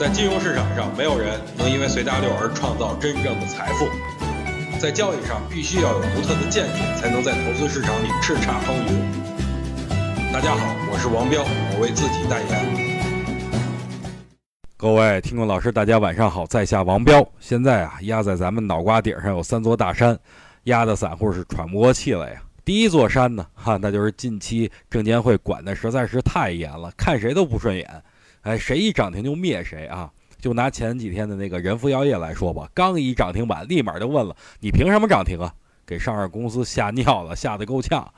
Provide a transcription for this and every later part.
在金融市场上，没有人能因为随大流而创造真正的财富。在交易上，必须要有独特的见解，才能在投资市场里叱咤风云。大家好，我是王彪，我为自己代言。各位听众老师，大家晚上好，在下王彪。现在啊，压在咱们脑瓜顶上有三座大山，压的散户是喘不过气来呀。第一座山呢，哈，那就是近期证监会管的实在是太严了，看谁都不顺眼。哎，谁一涨停就灭谁啊！就拿前几天的那个人福药业来说吧，刚一涨停板，立马就问了：“你凭什么涨停啊？”给上市公司吓尿了，吓得够呛。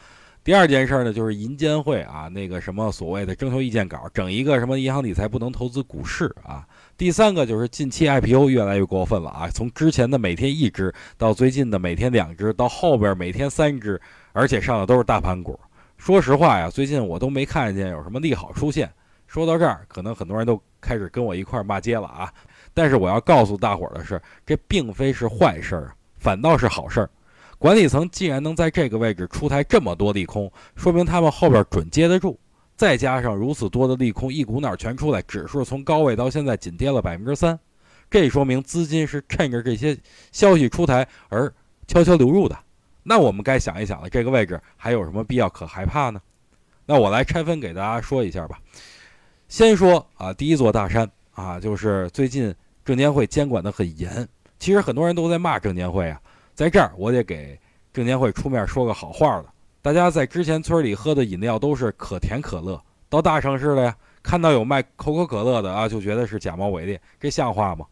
第二件事呢，就是银监会啊，那个什么所谓的征求意见稿，整一个什么银行理财不能投资股市啊。第三个就是近期 IPO 越来越过分了啊，从之前的每天一只，到最近的每天两只，到后边每天三只，而且上的都是大盘股。说实话呀，最近我都没看见有什么利好出现。说到这儿，可能很多人都开始跟我一块骂街了啊！但是我要告诉大伙儿的是，这并非是坏事儿，反倒是好事儿。管理层既然能在这个位置出台这么多利空，说明他们后边准接得住。再加上如此多的利空一股脑全出来，指数从高位到现在仅跌了百分之三，这说明资金是趁着这些消息出台而悄悄流入的。那我们该想一想了，这个位置还有什么必要可害怕呢？那我来拆分给大家说一下吧。先说啊，第一座大山啊，就是最近证监会监管的很严。其实很多人都在骂证监会啊，在这儿我得给证监会出面说个好话了。大家在之前村里喝的饮料都是可甜可乐，到大城市了呀，看到有卖可口可乐的啊，就觉得是假冒伪劣，这像话吗？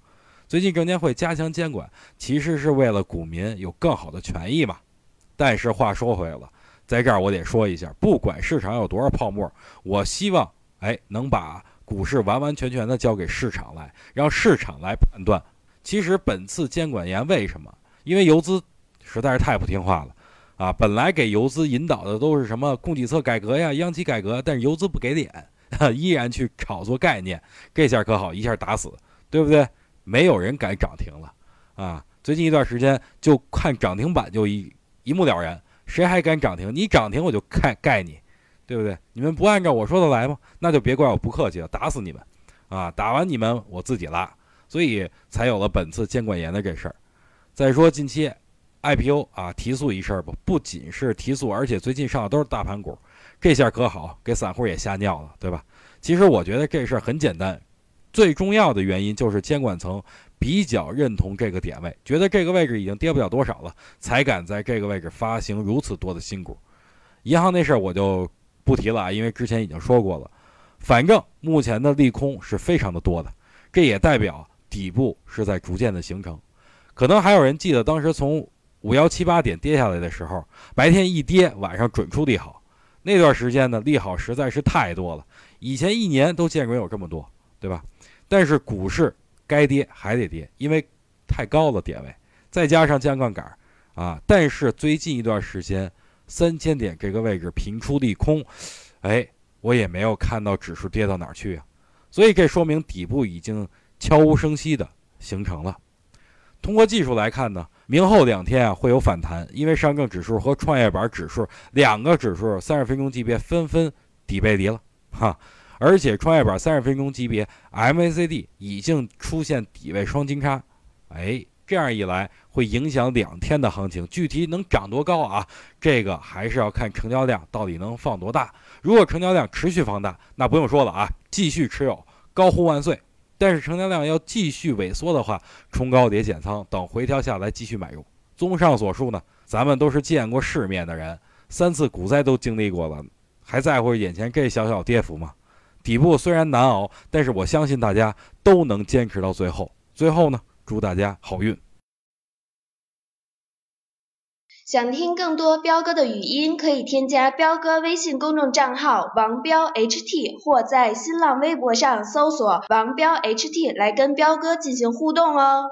最近证监会加强监管，其实是为了股民有更好的权益嘛。但是话说回来了，在这儿我得说一下，不管市场有多少泡沫，我希望。哎，能把股市完完全全的交给市场来，让市场来判断。其实本次监管严，为什么？因为游资实在是太不听话了啊！本来给游资引导的都是什么供给侧改革呀、央企改革，但是游资不给脸，依然去炒作概念。这下可好，一下打死，对不对？没有人敢涨停了啊！最近一段时间，就看涨停板就一一目了然，谁还敢涨停？你涨停我就盖盖你。对不对？你们不按照我说的来吗？那就别怪我不客气了，打死你们！啊，打完你们我自己拉，所以才有了本次监管严的这事儿。再说近期 IPO 啊提速一事儿吧，不仅是提速，而且最近上的都是大盘股，这下可好，给散户也吓尿了，对吧？其实我觉得这事儿很简单，最重要的原因就是监管层比较认同这个点位，觉得这个位置已经跌不了多少了，才敢在这个位置发行如此多的新股。银行那事儿我就。不提了啊，因为之前已经说过了。反正目前的利空是非常的多的，这也代表底部是在逐渐的形成。可能还有人记得当时从五幺七八点跌下来的时候，白天一跌，晚上准出利好。那段时间呢，利好实在是太多了，以前一年都见过有这么多，对吧？但是股市该跌还得跌，因为太高了点位，再加上降杠杆啊。但是最近一段时间。三千点这个位置频出利空，哎，我也没有看到指数跌到哪儿去啊，所以这说明底部已经悄无声息的形成了。通过技术来看呢，明后两天啊会有反弹，因为上证指数和创业板指数两个指数三十分钟级别纷纷底背离了哈，而且创业板三十分钟级别 MACD 已经出现底位双金叉，哎。这样一来会影响两天的行情，具体能涨多高啊？这个还是要看成交量到底能放多大。如果成交量持续放大，那不用说了啊，继续持有，高呼万岁。但是成交量要继续萎缩的话，冲高跌减仓，等回调下来继续买入。综上所述呢，咱们都是见过世面的人，三次股灾都经历过了，还在乎眼前这小小跌幅吗？底部虽然难熬，但是我相信大家都能坚持到最后。最后呢？祝大家好运！想听更多彪哥的语音，可以添加彪哥微信公众账号王彪 HT，或在新浪微博上搜索王彪 HT 来跟彪哥进行互动哦。